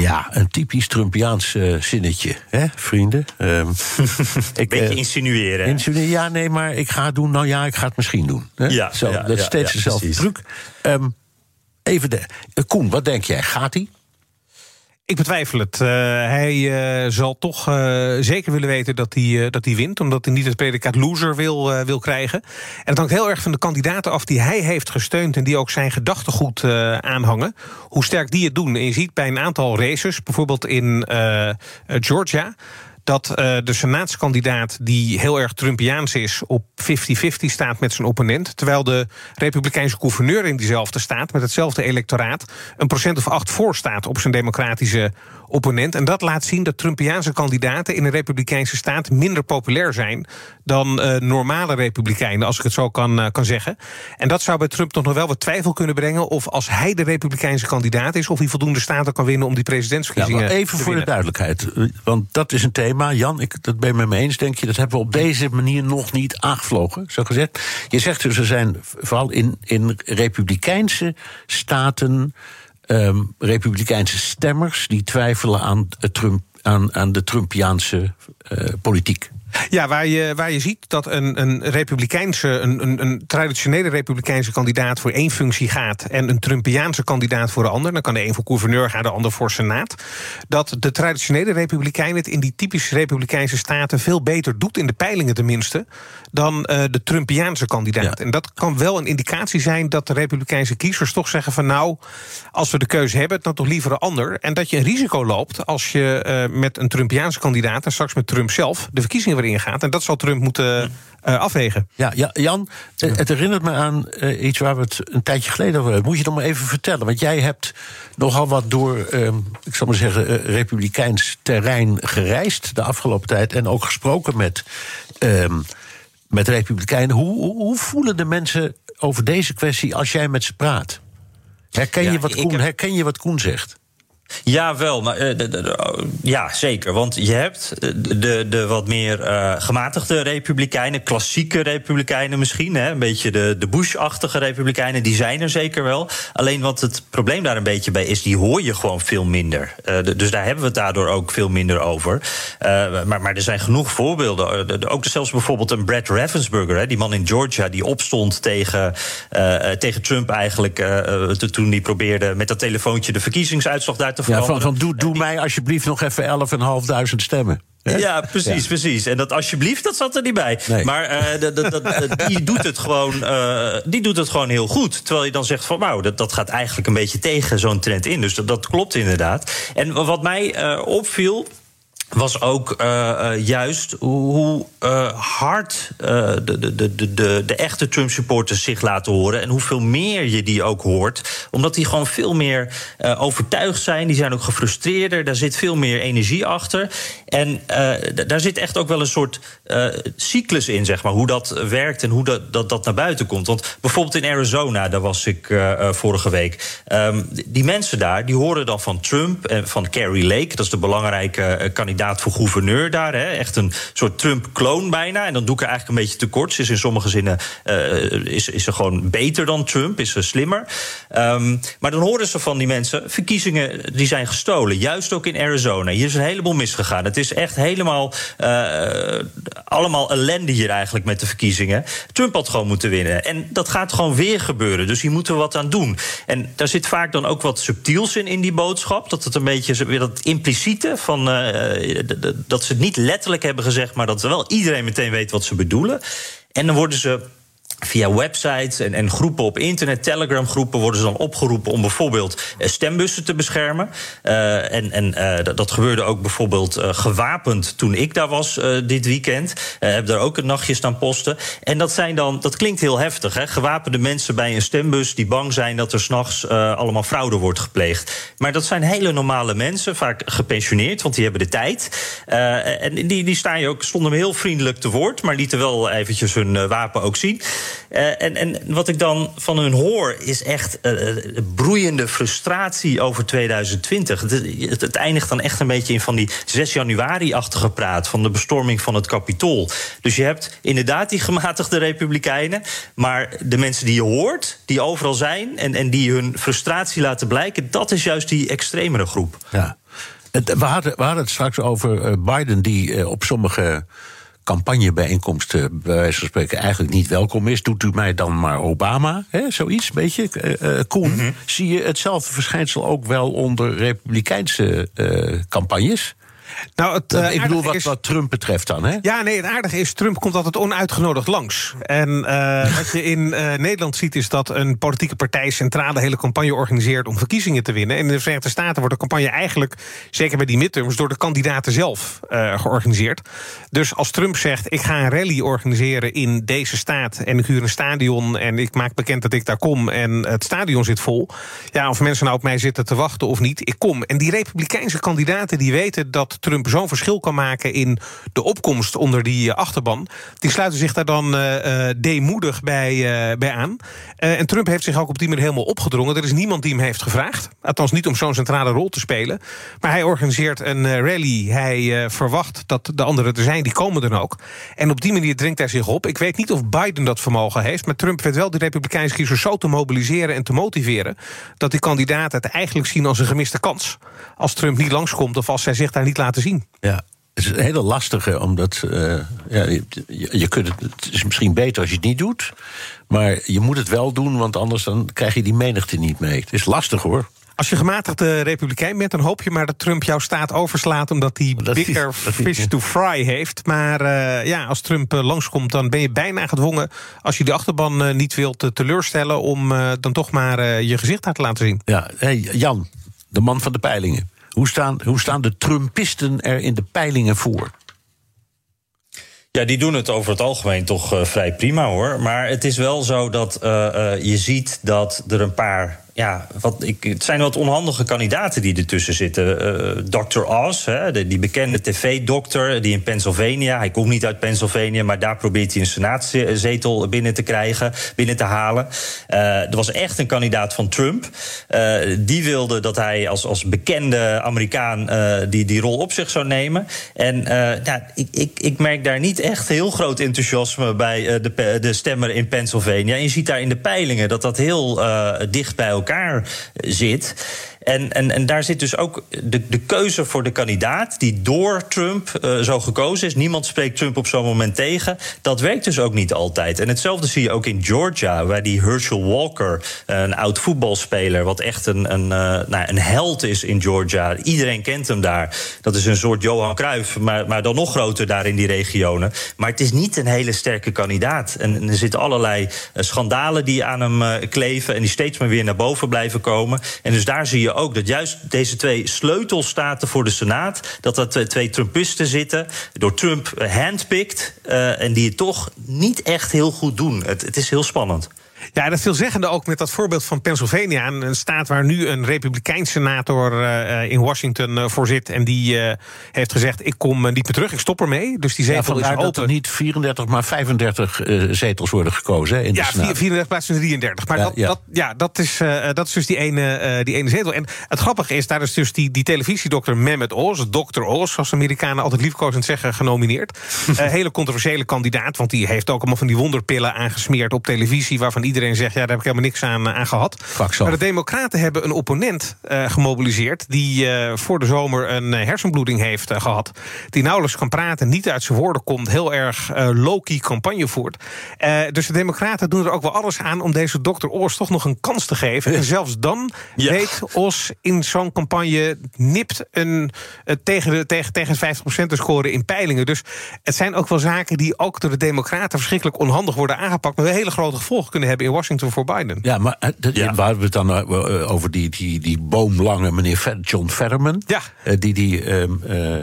Ja, een typisch Trumpiaans eh, zinnetje, hè, vrienden? Ehm, ik, Beetje eh, insinueren. hè? insinueren, ja, nee, maar ik ga het doen. Nou ja, ik ga het misschien doen. Hè? Ja, Zo, ja, dat is ja, steeds ja, dezelfde precies. truc. Ehm, even de. eh, Koen, wat denk jij? Gaat hij? Ik betwijfel het. Eh, hij eh, zal toch eh, zeker willen weten dat hij, dat hij wint. Omdat hij niet het predicaat loser wil, wil krijgen. En het hangt heel erg van de kandidaten af die hij heeft gesteund. En die ook zijn gedachtegoed aanhangen. Hoe sterk die het doen. En je ziet bij een aantal races, bijvoorbeeld in Georgia dat eh, de senaatskandidaat die heel erg Trumpiaans is... op 50-50 staat met zijn opponent... terwijl de republikeinse gouverneur in diezelfde staat... met hetzelfde electoraat een procent of acht voor staat op zijn democratische opponent. En dat laat zien dat Trumpiaanse kandidaten in een republikeinse staat minder populair zijn dan uh, normale republikeinen, als ik het zo kan, uh, kan zeggen. En dat zou bij Trump nog wel wat twijfel kunnen brengen of als hij de republikeinse kandidaat is, of hij voldoende staten kan winnen om die presidentsverkiezingen ja, even te voor de duidelijkheid, want dat is een thema. Jan, ik, dat ben je met me eens, denk je. Dat hebben we op deze manier nog niet aangevlogen, zo gezegd. Je zegt dus, er zijn vooral in, in republikeinse staten. Um, republikeinse stemmers die twijfelen aan, Trump, aan, aan de Trumpiaanse uh, politiek. Ja, waar je, waar je ziet dat een, een republikeinse, een, een, een, traditionele republikeinse kandidaat voor één functie gaat en een Trumpiaanse kandidaat voor de ander, dan kan de een voor gouverneur gaan, de ander voor senaat. Dat de traditionele republikein het in die typisch republikeinse staten veel beter doet, in de peilingen tenminste, dan uh, de Trumpiaanse kandidaat. Ja. En dat kan wel een indicatie zijn dat de republikeinse kiezers toch zeggen van nou, als we de keuze hebben, dan toch liever een ander. En dat je een risico loopt als je uh, met een Trumpiaanse kandidaat en straks met Trump zelf de verkiezingen weer ingaat. En dat zal Trump moeten uh, afwegen. Ja, ja Jan, het herinnert me aan uh, iets waar we het een tijdje geleden over hebben. Moet je nog maar even vertellen? Want jij hebt nogal wat door, uh, ik zal maar zeggen, republikeins terrein gereisd de afgelopen tijd. En ook gesproken met, met republikeinen. Hoe, hoe, hoe, voelen de mensen over deze kwestie als jij met ze praat? Herken, ja, je, wat Koen, heb... herken je wat Koen zegt? Ja, wel. Maar, de, de, ja, zeker. Want je hebt de, de wat meer uh, gematigde republikeinen, klassieke republikeinen misschien. Hè, een beetje de, de Bush-achtige republikeinen, die zijn er zeker wel. Alleen wat het probleem daar een beetje bij is, die hoor je gewoon veel minder. Dus daar hebben we het daardoor ook veel minder over. maar, maar er zijn genoeg voorbeelden. ook zelfs bijvoorbeeld een Brad Ravensburger, hè, die man in Georgia, die opstond tegen, tegen Trump eigenlijk. toen hij probeerde met dat telefoontje de verkiezingsuitslag daar te ja, van, van doe, doe mij alsjeblieft nog even 11.500 stemmen. He? Ja, precies, ja. precies. En dat alsjeblieft, dat zat er niet bij. Nee. Maar uh, dat, die, doet het gewoon, uh, die doet het gewoon heel goed. Terwijl je dan zegt van wauw, dat, dat gaat eigenlijk een beetje tegen zo'n trend in. Dus dat, dat klopt inderdaad. En wat mij uh, opviel was ook uh, uh, juist hoe uh, hard de, de, de, de, echte Trump-supporters zich laten horen. En hoeveel meer je die ook hoort. Omdat die gewoon veel meer overtuigd zijn. Die zijn ook gefrustreerder. Daar zit veel meer energie achter. En daar zit echt ook wel een soort cyclus in, zeg maar. Hoe dat werkt en hoe dat, dat, dat naar buiten komt. Want bijvoorbeeld in Arizona, daar was ik vorige week. Um, die mensen daar, die horen dan van Trump en van Carrie Lake. Dat is de belangrijke kandidaat voor gouverneur daar. Hè. Echt een soort Trump-kloon bijna. En dan doe ik er eigenlijk een beetje tekort. Ze is in sommige zinnen uh, is, is ze gewoon beter dan Trump, is ze slimmer. Um, maar dan horen ze van die mensen, verkiezingen die zijn gestolen. Juist ook in Arizona. Hier is een heleboel misgegaan. Het is echt helemaal uh, allemaal ellende hier eigenlijk met de verkiezingen. Trump had gewoon moeten winnen. En dat gaat gewoon weer gebeuren. Dus hier moeten we wat aan doen. En daar zit vaak dan ook wat subtiels in, in die boodschap. Dat het een beetje weer dat impliciete van uh, dat ze het niet letterlijk hebben gezegd, maar dat wel iedereen meteen weet wat ze bedoelen. En dan worden ze via websites en, en, groepen op internet, Telegram-groepen, worden ze dan opgeroepen om bijvoorbeeld stembussen te beschermen. Uh, en en uh, dat, gebeurde ook bijvoorbeeld gewapend toen ik daar was dit weekend. heb daar ook een nachtje staan posten. En dat zijn dan, dat klinkt heel heftig, hè? gewapende mensen bij een stembus die bang zijn dat er s'nachts allemaal fraude wordt gepleegd. Maar dat zijn hele normale mensen, vaak gepensioneerd, want die hebben de tijd. en die, die staan je ook, stonden me heel vriendelijk te woord, maar lieten wel eventjes hun wapen ook zien. Uh, en, en wat ik dan van hun hoor is echt uh, broeiende frustratie over 2020. Het, eindigt dan echt een beetje in van die 6 januari-achtige praat van de bestorming van het Capitool. Dus je hebt inderdaad die gematigde republikeinen, maar de mensen die je hoort, die overal zijn en, en die hun frustratie laten blijken, dat is juist die extremere groep. Ja. We hadden, we hadden het straks over Biden, die op sommige campagnebijeenkomsten, bij wijze van spreken, eigenlijk niet welkom is. Doet u mij dan maar Obama, hè, zoiets, een beetje. Uh, Koen, mm -hmm. zie je hetzelfde verschijnsel ook wel onder republikeinse campagnes? Nou, het, uh, ik bedoel wat, wat, Trump betreft dan, hè? Ja, nee, het aardige is, Trump komt altijd onuitgenodigd langs. En uh, wat je in uh, Nederland ziet, is dat een politieke partij... centrale hele campagne organiseert om verkiezingen te winnen. En in de Verenigde Staten wordt de campagne eigenlijk... zeker bij die midterms, door de kandidaten zelf georganiseerd. Dus als Trump zegt, ik ga een rally organiseren in deze staat... en ik huur een stadion en ik maak bekend dat ik daar kom... en het stadion zit vol. Ja, of mensen nou op mij zitten te wachten of niet, ik kom. En die republikeinse kandidaten die weten dat Trump zo'n verschil kan maken in de opkomst onder die eh, achterban. Die sluiten zich daar dan uh, deemoedig bij, bij aan. En Trump heeft zich ook op die manier helemaal opgedrongen. Er is niemand die hem heeft gevraagd. Althans niet om zo'n centrale rol te spelen. Maar hij organiseert een rally. Hij verwacht dat de anderen er zijn. Die komen dan ook. En op die manier dringt hij zich op. Ik weet niet of Biden dat vermogen heeft. Maar Trump weet wel de Republikeinse kiezers zo te mobiliseren en te motiveren. dat die kandidaten het eigenlijk zien als een gemiste kans. Als Trump niet langskomt of als zij zich daar niet laten zien. Ja, het is een hele lastige, omdat uh, ja, je, je, kunt het, het is misschien beter als je het niet doet. Maar je moet het wel doen, want anders dan krijg je die menigte niet mee. Het is lastig hoor. Als je gematigde republikein bent, dan hoop je maar dat Trump jouw staat overslaat... omdat hij bigger fish to fry heeft. Maar uh, ja, als Trump uh, langskomt, dan ben je bijna gedwongen... als je de achterban uh, niet wilt teleurstellen... om dan toch maar je gezicht daar te laten zien. Ja, hey, Jan, de man van de peilingen. Hoe staan, hoe staan de Trumpisten er in de peilingen voor? Ja, die doen het over het algemeen toch uh, vrij prima hoor. Maar het is wel zo dat uh, uh, je ziet dat er een paar ja, wat, ik, het zijn wat onhandige kandidaten die ertussen zitten. Uh, Dr. Oz, hè, die bekende tv-dokter, die in Pennsylvania... hij komt niet uit Pennsylvania, maar daar probeert hij een senaatszetel binnen te krijgen, binnen te halen. Uh, er was echt een kandidaat van Trump. Uh, die wilde dat hij als, als bekende Amerikaan die, die rol op zich zou nemen. En ja, ik, ik, ik merk daar niet echt heel groot enthousiasme bij de, de stemmer in Pennsylvania. En je ziet daar in de peilingen dat dat heel dicht bij elkaar zit. En, en, en daar zit dus ook de, de keuze voor de kandidaat die door Trump uh, zo gekozen is. Niemand spreekt Trump op zo'n moment tegen. Dat werkt dus ook niet altijd. En hetzelfde zie je ook in Georgia, waar die Herschel Walker, een oud voetbalspeler, wat echt een, een, uh, nou, een held is in Georgia. Iedereen kent hem daar. Dat is een soort Johan Cruijff, maar, maar dan nog groter daar in die regionen. Maar het is niet een hele sterke kandidaat. En, er zitten allerlei schandalen die aan hem kleven en die steeds maar weer naar boven blijven komen. En dus daar zie je ook dat juist deze twee sleutelstaten voor de Senaat, dat er twee Trumpisten zitten, door Trump handpicked, uh, en die het toch niet echt heel goed doen. Het, het is heel spannend. Ja, dat veelzeggende ook met dat voorbeeld van Pennsylvania. Een staat waar nu een republikein senator uh, in Washington uh, voor zit. En die uh, heeft gezegd: Ik kom niet meer terug, ik stop ermee. Dus die zetel ja, is open. dat er niet 34, maar 35 zetels worden gekozen. Hè, in ja, de 34 plaats van 33. Maar ja, dat, ja. Dat, ja, dat, is, dat is dus die ene, die ene zetel. En het grappige is, daar is dus die, die televisiedokter Mehmet Oz, Dr. Oz, zoals Amerikanen altijd liefkozend zeggen, genomineerd. hele controversiële kandidaat, want die heeft ook allemaal van die wonderpillen aangesmeerd op televisie, waarvan iedereen zegt, ja, daar heb ik helemaal niks aan, aan gehad. Maar de Democraten hebben een opponent uh, gemobiliseerd... die uh, voor de zomer een hersenbloeding heeft uh, gehad. Die nauwelijks kan praten, niet uit zijn woorden komt... heel erg low-key campagne voert. dus de Democraten doen er ook wel alles aan... om deze dokter Oors toch nog een kans te geven. En zelfs dan ja. weet Os in zo'n campagne... nipt een, tegen, de, tegen, tegen 50% te scoren in peilingen. Dus het zijn ook wel zaken die ook door de Democraten... verschrikkelijk onhandig worden aangepakt... maar hele grote gevolgen kunnen hebben in Washington voor Biden. Ja, maar dat, ja. waar we het dan uh, over die, die, die boomlange meneer John Fetterman... Ja. Die die um, uh,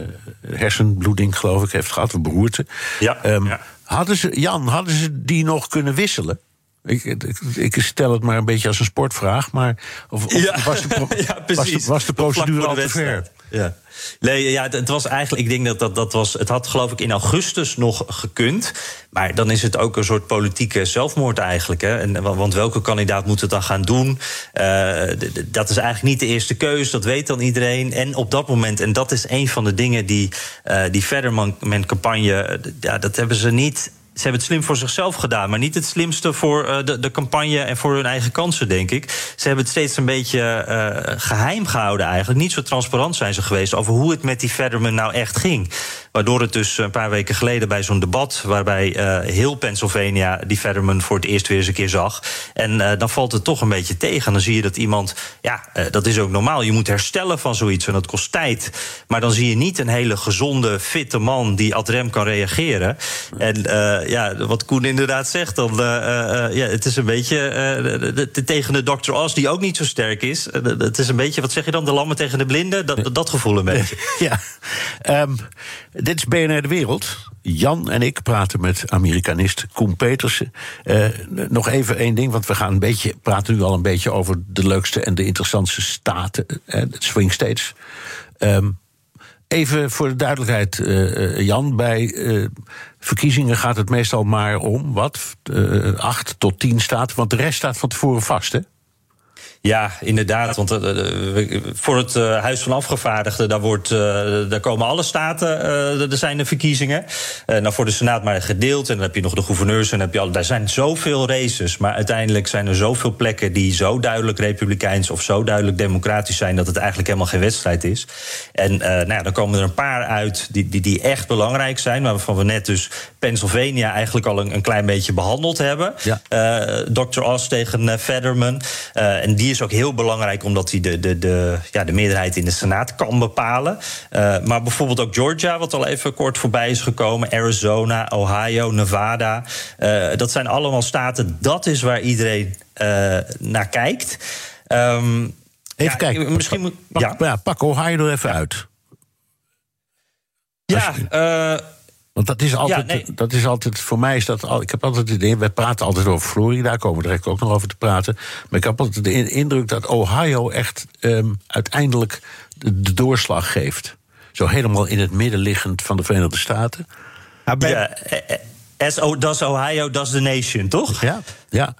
hersenbloeding, geloof ik, heeft gehad, een beroerte. Ja, um, ja. Hadden ze, Jan, hadden ze die nog kunnen wisselen? Ik, stel het maar een beetje als een sportvraag, maar of, of ja. was, de ja, was, de, was de procedure al te ver? Ja. Nee, ja, het, was eigenlijk, ik denk dat dat, dat was, het had geloof ik in augustus nog gekund. Maar dan is het ook een soort politieke zelfmoord eigenlijk. Hè? En, want welke kandidaat moet het dan gaan doen? Uh, dat is eigenlijk niet de eerste keus, dat weet dan iedereen. En op dat moment, en dat is een van de dingen die uh, die Fetterman-campagne, ja, dat hebben ze niet ze hebben het slim voor zichzelf gedaan, maar niet het slimste voor uh, de, de campagne en voor hun eigen kansen, denk ik. Ze hebben het steeds een beetje uh, geheim gehouden eigenlijk. Niet zo transparant zijn ze geweest over hoe het met die Fetterman nou echt ging. Waardoor het dus een paar weken geleden bij zo'n debat, waarbij heel Pennsylvania die Fetterman voor het eerst weer eens een keer zag. En dan valt het toch een beetje tegen. Dan zie je dat iemand, ja, dat is ook normaal. Je moet herstellen van zoiets en dat kost tijd. Maar dan zie je niet een hele gezonde, fitte man die ad rem kan reageren. En ja, wat Koen inderdaad zegt, dan ja, het is een beetje tegen de Dr. Oz, die ook niet zo sterk is. het is een beetje, wat zeg je dan, de lammen tegen de blinden? Dat, dat gevoel een beetje. Ja, um, dit is BNR De Wereld. Jan en ik praten met Amerikanist Koen Petersen. Uh, nog even één ding, want we gaan een beetje, praten nu al een beetje over de leukste en de interessantste staten, uh, swing states. Um, Even voor de duidelijkheid, uh, Jan. Bij verkiezingen gaat het meestal maar om wat? Acht tot tien staten. Want de rest staat van tevoren vast, hè? Ja, inderdaad. Want uh, voor het uh, Huis van Afgevaardigden, daar, wordt, uh, daar komen alle staten, er zijn de verkiezingen. nou, voor de Senaat maar gedeeld. En dan heb je nog de gouverneurs. En heb je al, daar zijn zoveel races. Maar uiteindelijk zijn er zoveel plekken die zo duidelijk republikeins of zo duidelijk democratisch zijn dat het eigenlijk helemaal geen wedstrijd is. En nou ja, dan komen er een paar uit die, die, die echt belangrijk zijn. Waarvan we net dus Pennsylvania eigenlijk al een, een klein beetje behandeld hebben. Ja. Dr. Oz tegen Fetterman. en die is ook heel belangrijk omdat hij de, de, de, ja, de meerderheid in de Senaat kan bepalen. Uh, maar bijvoorbeeld ook Georgia, wat al even kort voorbij is gekomen, Arizona, Ohio, Nevada. Uh, dat zijn allemaal staten, dat is waar iedereen uh, naar kijkt. Um, even ja, kijken. Misschien moet, pak, ja. ja. pak Ohio er even uit. Ja, want dat is altijd, dat is altijd voor mij is dat al. Ik heb altijd de idee, wij praten altijd over Florida, daar komen we direct ook nog over te praten. Maar ik heb altijd de indruk dat Ohio echt um, uiteindelijk de, de, doorslag geeft. Zo helemaal in het midden liggend van de Verenigde Staten. Ja, bij... as does Ohio, does the nation, toch? Ja, ja.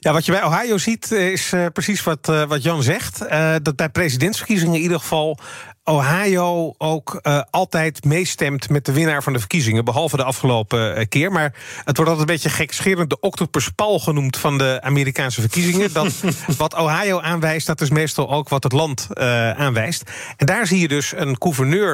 Ja, wat je bij Ohio ziet is uh, precies wat, uh, wat Jan zegt. Uh, dat bij presidentsverkiezingen in ieder geval Ohio ook uh, altijd meestemt met de winnaar van de verkiezingen. Behalve de afgelopen uh, keer. Maar het wordt altijd een beetje gekscherend de octopus Paul genoemd van de Amerikaanse verkiezingen. Dat wat Ohio aanwijst, dat is meestal ook wat het land uh, aanwijst. En daar zie je dus een gouverneur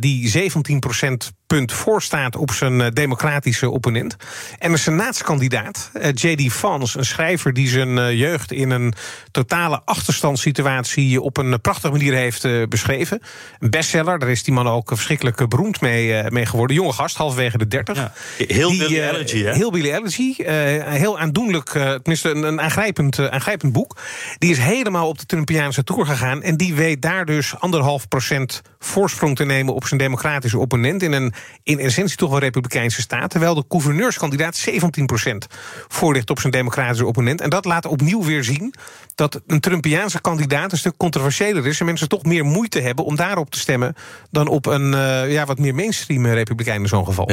die 17% punt voor staat op zijn democratische opponent. En een senaatskandidaat, J.D. Vance, een schrijver die zijn jeugd in een totale achterstandssituatie op een prachtige manier heeft beschreven. Een bestseller, daar is die man ook verschrikkelijk beroemd mee, uh, mee geworden. Jonge gast, halverwege de 30. Ja, heel die, Billy Elegy, hè? Heel Billy Elegy. Uh, heel aandoenlijk, tenminste een, een aangrijpend, aangrijpend boek. Die is helemaal op de Trumpiaanse tour gegaan. En die weet daar dus anderhalf procent voorsprong te nemen op zijn democratische opponent. In een in essentie toch wel republikeinse staat. Terwijl de gouverneurskandidaat 17 procent voor ligt op zijn democratische opponent. En dat laat opnieuw weer zien dat een Trumpiaanse kandidaat een stuk controversiëler is. En mensen toch meer moeite hebben om daarop te stemmen. dan op een uh, ja, wat meer mainstream republikein in zo'n geval.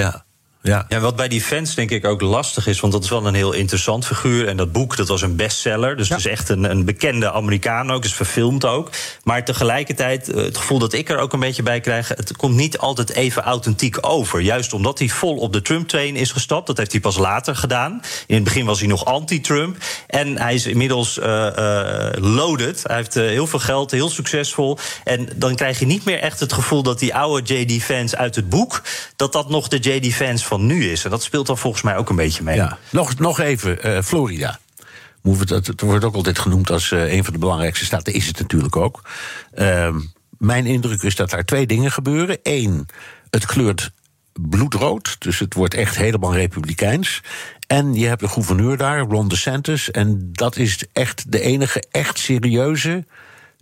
Ja. ja, wat bij die fans denk ik ook lastig is, want dat is wel een heel interessant figuur. En dat boek, dat was een bestseller. Dus het is echt een, een bekende Amerikaan ook, is verfilmd ook. Maar tegelijkertijd, eh, het gevoel dat ik er ook een beetje bij krijg, het komt niet altijd even authentiek over. Juist omdat hij vol op de Trump-train is gestapt. Dat heeft hij pas later gedaan. In het begin was hij nog anti-Trump. En hij is inmiddels uh, uh, loaded. Hij heeft heel veel geld, heel succesvol. En dan krijg je niet meer echt het gevoel dat die oude JD-fans uit het boek, dat dat nog de JD-fans van nu is. En dat speelt dan volgens mij ook een beetje mee. Ja. Nog, nog even, uh, Florida. Het wordt ook altijd genoemd als uh, een van de belangrijkste staten. Is het natuurlijk ook. Uh, mijn indruk is dat daar twee dingen gebeuren. Eén, het kleurt bloedrood. Dus het wordt echt helemaal republikeins. En je hebt de gouverneur daar, Ron DeSantis. En dat is echt de enige echt serieuze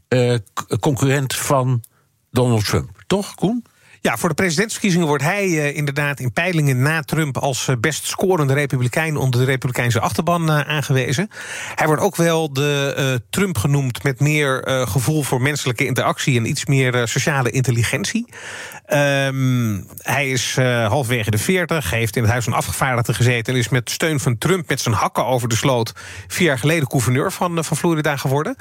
uh, concurrent van Donald Trump. Toch, Koen? Ja, voor de presidentsverkiezingen wordt hij uh, inderdaad in peilingen na Trump als uh, best scorende republikein onder de republikeinse achterban uh, aangewezen. Hij wordt ook wel de Trump genoemd met meer gevoel voor menselijke interactie en iets meer sociale intelligentie. Um, hij is halfwege de 40, heeft in het Huis van Afgevaardigden gezeten en is met steun van Trump met zijn hakken over de sloot vier jaar geleden gouverneur van, van Florida geworden.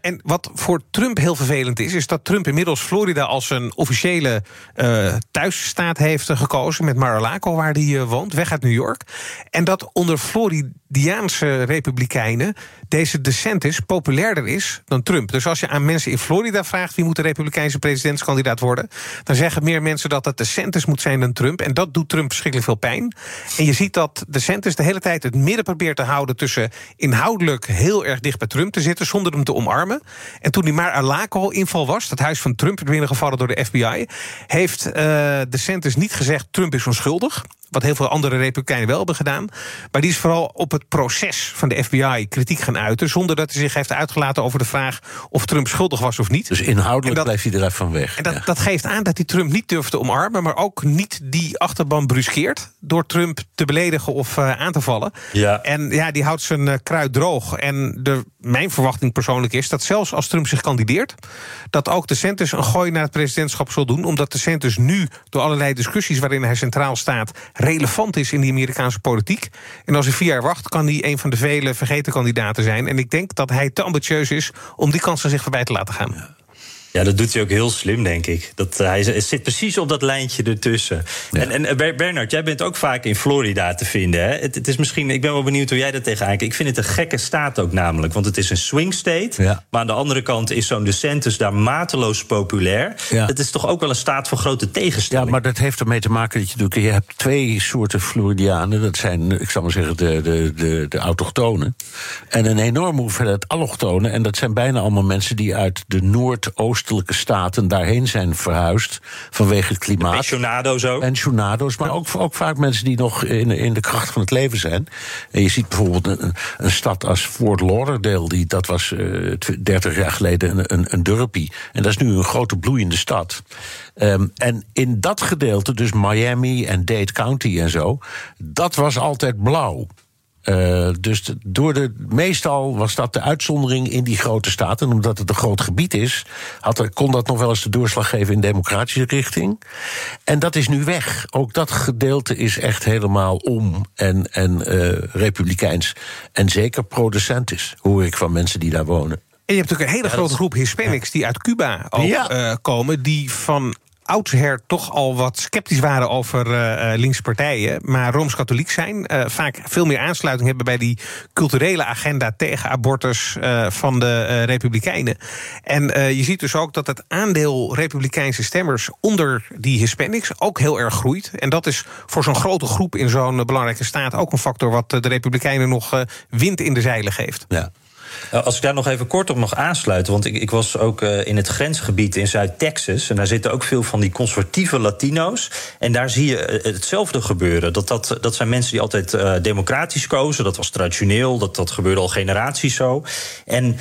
en wat voor Trump heel vervelend is, is dat Trump inmiddels Florida als een officiële uh, thuisstaat heeft gekozen met Mar-a-Lago, waar hij uh, woont, weg uit New York. En dat onder Floridiaanse republikeinen deze DeSantis populairder is dan Trump. Dus als je aan mensen in Florida vraagt wie moet de republikeinse presidentskandidaat worden, dan zeggen meer mensen dat het de DeSantis moet zijn dan Trump. En dat doet Trump verschrikkelijk veel pijn. En je ziet dat de DeSantis de hele tijd het midden probeert te houden tussen inhoudelijk heel erg dicht bij Trump te zitten zonder hem te omarmen. En toen die maar Alaco inval was, het huis van Trump binnengevallen door de FBI, heeft uh, de DeSantis niet gezegd Trump is onschuldig. Wat heel veel andere Republikeinen wel hebben gedaan. Maar die is vooral op het proces van de FBI kritiek gaan uiten. zonder dat hij zich heeft uitgelaten over de vraag of Trump schuldig was of niet. Dus inhoudelijk blijft hij er even van weg. En dat, dat geeft aan dat hij Trump niet durft te omarmen. maar ook niet die achterban bruskeert. door Trump te beledigen of uh, aan te vallen. Ja. En ja, die houdt zijn uh, kruid droog. En de, mijn verwachting persoonlijk is dat zelfs als Trump zich kandideert. dat ook de Centus een gooi naar het presidentschap zal doen. omdat de Centus nu door allerlei discussies waarin hij centraal staat relevant is in die Amerikaanse politiek. En als hij vier jaar wacht, kan hij een van de vele vergeten kandidaten zijn. En ik denk dat hij te ambitieus is om die kans aan zich voorbij te laten gaan. Dat doet hij ook heel slim, denk ik. Dat, uh, hij zit precies op dat lijntje ertussen. En, en uh, Bernard, jij bent ook vaak in Florida te vinden. Hè? Het, het, is misschien, ik ben wel benieuwd hoe jij dat tegenaan kijkt. Ik vind het een gekke staat ook namelijk. Want het is een swing state. Ja. Maar aan de andere kant is zo'n DeSantis daar mateloos populair. Ja. Het is toch ook wel een staat van grote tegenstelling. Ja, maar dat heeft ermee te maken dat je, je hebt twee soorten Floridianen. Dat zijn, ik zal maar zeggen, de, de, de, de autochtonen. En een enorme hoeveelheid allochtonen. En dat zijn bijna allemaal mensen die uit de Noordoost staten daarheen zijn verhuisd vanwege het klimaat. Pensionado's ook. Pensionado's, maar ook, ook vaak mensen die nog in, in de kracht van het leven zijn. En je ziet bijvoorbeeld een, een stad als Fort Lauderdale, die, dat was uh, 30 jaar geleden een, een, een dorpie. En dat is nu een grote bloeiende stad. Um, en in dat gedeelte, dus Miami en Dade County en zo, dat was altijd blauw. Uh, dus de, door de, meestal was dat de uitzondering in die grote staten. Omdat het een groot gebied is, had er, kon dat nog wel eens de doorslag geven in democratische richting. En dat is nu weg. Ook dat gedeelte is echt helemaal om en, en uh, republikeins. En zeker pro-DeSantis, hoor ik van mensen die daar wonen. En je hebt natuurlijk een hele grote groep Hispanics die uit Cuba ook ja. uh, komen, die van oudsher toch al wat sceptisch waren over uh, linkse partijen, maar rooms-katholiek zijn. Uh, vaak veel meer aansluiting hebben bij die culturele agenda tegen abortus van de Republikeinen. En je ziet dus ook dat het aandeel Republikeinse stemmers onder die Hispanics ook heel erg groeit. En dat is voor zo'n grote groep in zo'n belangrijke staat ook een factor wat de Republikeinen nog wind in de zeilen geeft. Ja. Als ik daar nog even kort op mag aansluiten. Want ik, ik was ook uh, in het grensgebied in Zuid-Texas. En daar zitten ook veel van die conservatieve Latino's. En daar zie je hetzelfde gebeuren. Dat, dat, dat zijn mensen die altijd democratisch kozen. Dat was traditioneel. Dat, dat gebeurde al generaties zo. En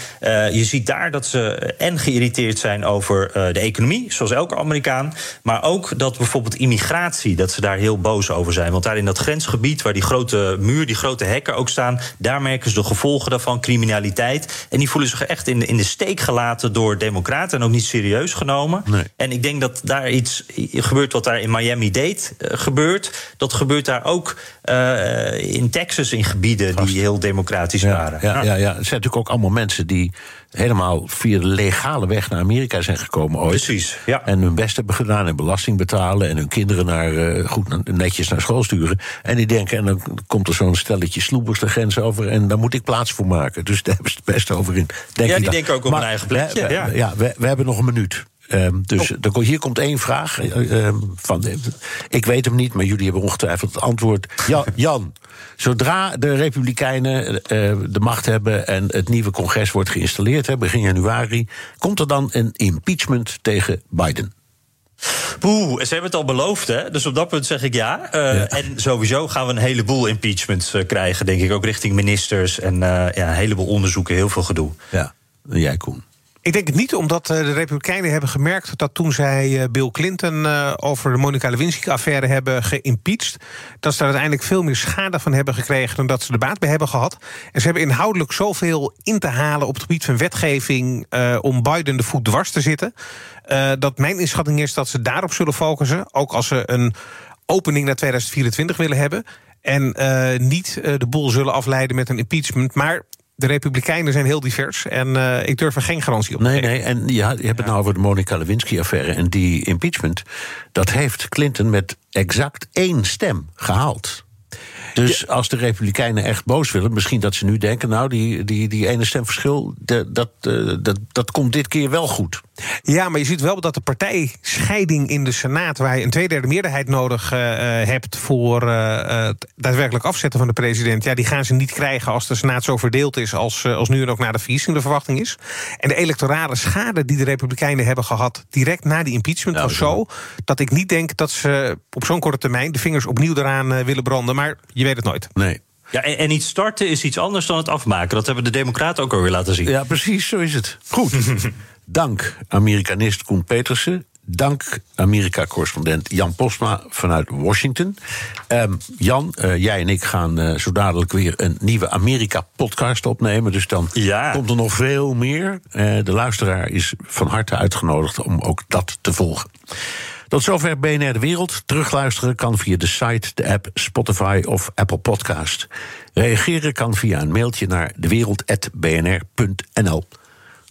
je ziet daar dat ze en geïrriteerd zijn over de economie. Zoals elke Amerikaan. Maar ook dat bijvoorbeeld immigratie. Dat ze daar heel boos over zijn. Want daar in dat grensgebied waar die grote muur, die grote hekken ook staan. Daar merken ze de gevolgen daarvan. Criminaliteit. En die voelen zich echt in de, in de steek gelaten door democraten en ook niet serieus genomen. Nee. En ik denk dat daar iets gebeurt wat daar in Miami-Dade uh, gebeurt. Dat gebeurt daar ook uh, in Texas in gebieden Vast. die heel democratisch ja, waren. Ja, ja, ja, het zijn natuurlijk ook allemaal mensen die helemaal via de legale weg naar Amerika zijn gekomen ooit. Precies, ja. En hun best hebben gedaan en belasting betalen... en hun kinderen naar, uh, goed, netjes naar school sturen. En die denken, en dan komt er zo'n stelletje sloebers de grens over... en daar moet ik plaats voor maken. Dus daar hebben ze het best over in. Denk ja, die denken ook op maar, hun eigen plekje. We, ja, ja we, we hebben nog een minuut. Um, dus oh. hier komt één vraag. Um, van, ik weet hem niet, maar jullie hebben ongetwijfeld het antwoord. Ja, Jan, zodra de Republikeinen uh, de macht hebben en het nieuwe congres wordt geïnstalleerd, hè, begin januari, komt er dan een impeachment tegen Biden? Poeh, ze hebben het al beloofd, hè? Dus op dat punt zeg ik ja. Uh, ja. En sowieso gaan we een heleboel impeachments uh, krijgen, denk ik, ook richting ministers en ja, een heleboel onderzoeken, heel veel gedoe. Ja, jij Koen. Ik denk het niet, omdat de Republikeinen hebben gemerkt dat toen zij Bill Clinton over de Monica Lewinsky-affaire hebben geïmpeached, dat ze daar uiteindelijk veel meer schade van hebben gekregen dan dat ze er baat bij hebben gehad. En ze hebben inhoudelijk zoveel in te halen op het gebied van wetgeving om Biden de voet dwars te zitten. Dat mijn inschatting is dat ze daarop zullen focussen, ook als ze een opening naar 2024 willen hebben. En niet de boel zullen afleiden met een impeachment. Maar de Republikeinen zijn heel divers en uh, ik durf er geen garantie op te nee, geven. Nee, en ja, je hebt het nou over de Monica Lewinsky-affaire... en die impeachment, dat heeft Clinton met exact één stem gehaald. Dus als de Republikeinen echt boos willen, misschien dat ze nu denken: nou, die, die, die ene stemverschil, dat, dat, dat, dat komt dit keer wel goed. Ja, maar je ziet wel dat de partijscheiding in de Senaat, waar je een tweederde meerderheid nodig uh, hebt voor uh, het daadwerkelijk afzetten van de president, ja, die gaan ze niet krijgen als de Senaat zo verdeeld is als, als nu en ook na de verkiezing de verwachting is. En de electorale schade die de Republikeinen hebben gehad direct na die impeachment was zo dat ik niet denk dat ze op zo'n korte termijn de vingers opnieuw eraan willen branden. Maar je weet het nooit. Nee. Ja, en, en iets starten is iets anders dan het afmaken. Dat hebben de Democraten ook alweer laten zien. Ja, precies, zo is het. Goed. Dank Amerikanist Koen Petersen. Dank Amerika-correspondent Jan Posma vanuit Washington. Um, Jan, uh, jij en ik gaan uh, zo dadelijk weer een nieuwe Amerika-podcast opnemen. Dus dan ja. komt er nog veel meer. Uh, de luisteraar is van harte uitgenodigd om ook dat te volgen. Tot zover BNR De Wereld. Terugluisteren kan via de site, de app, Spotify of Apple Podcast. Reageren kan via een mailtje naar dewereld.bnr.nl.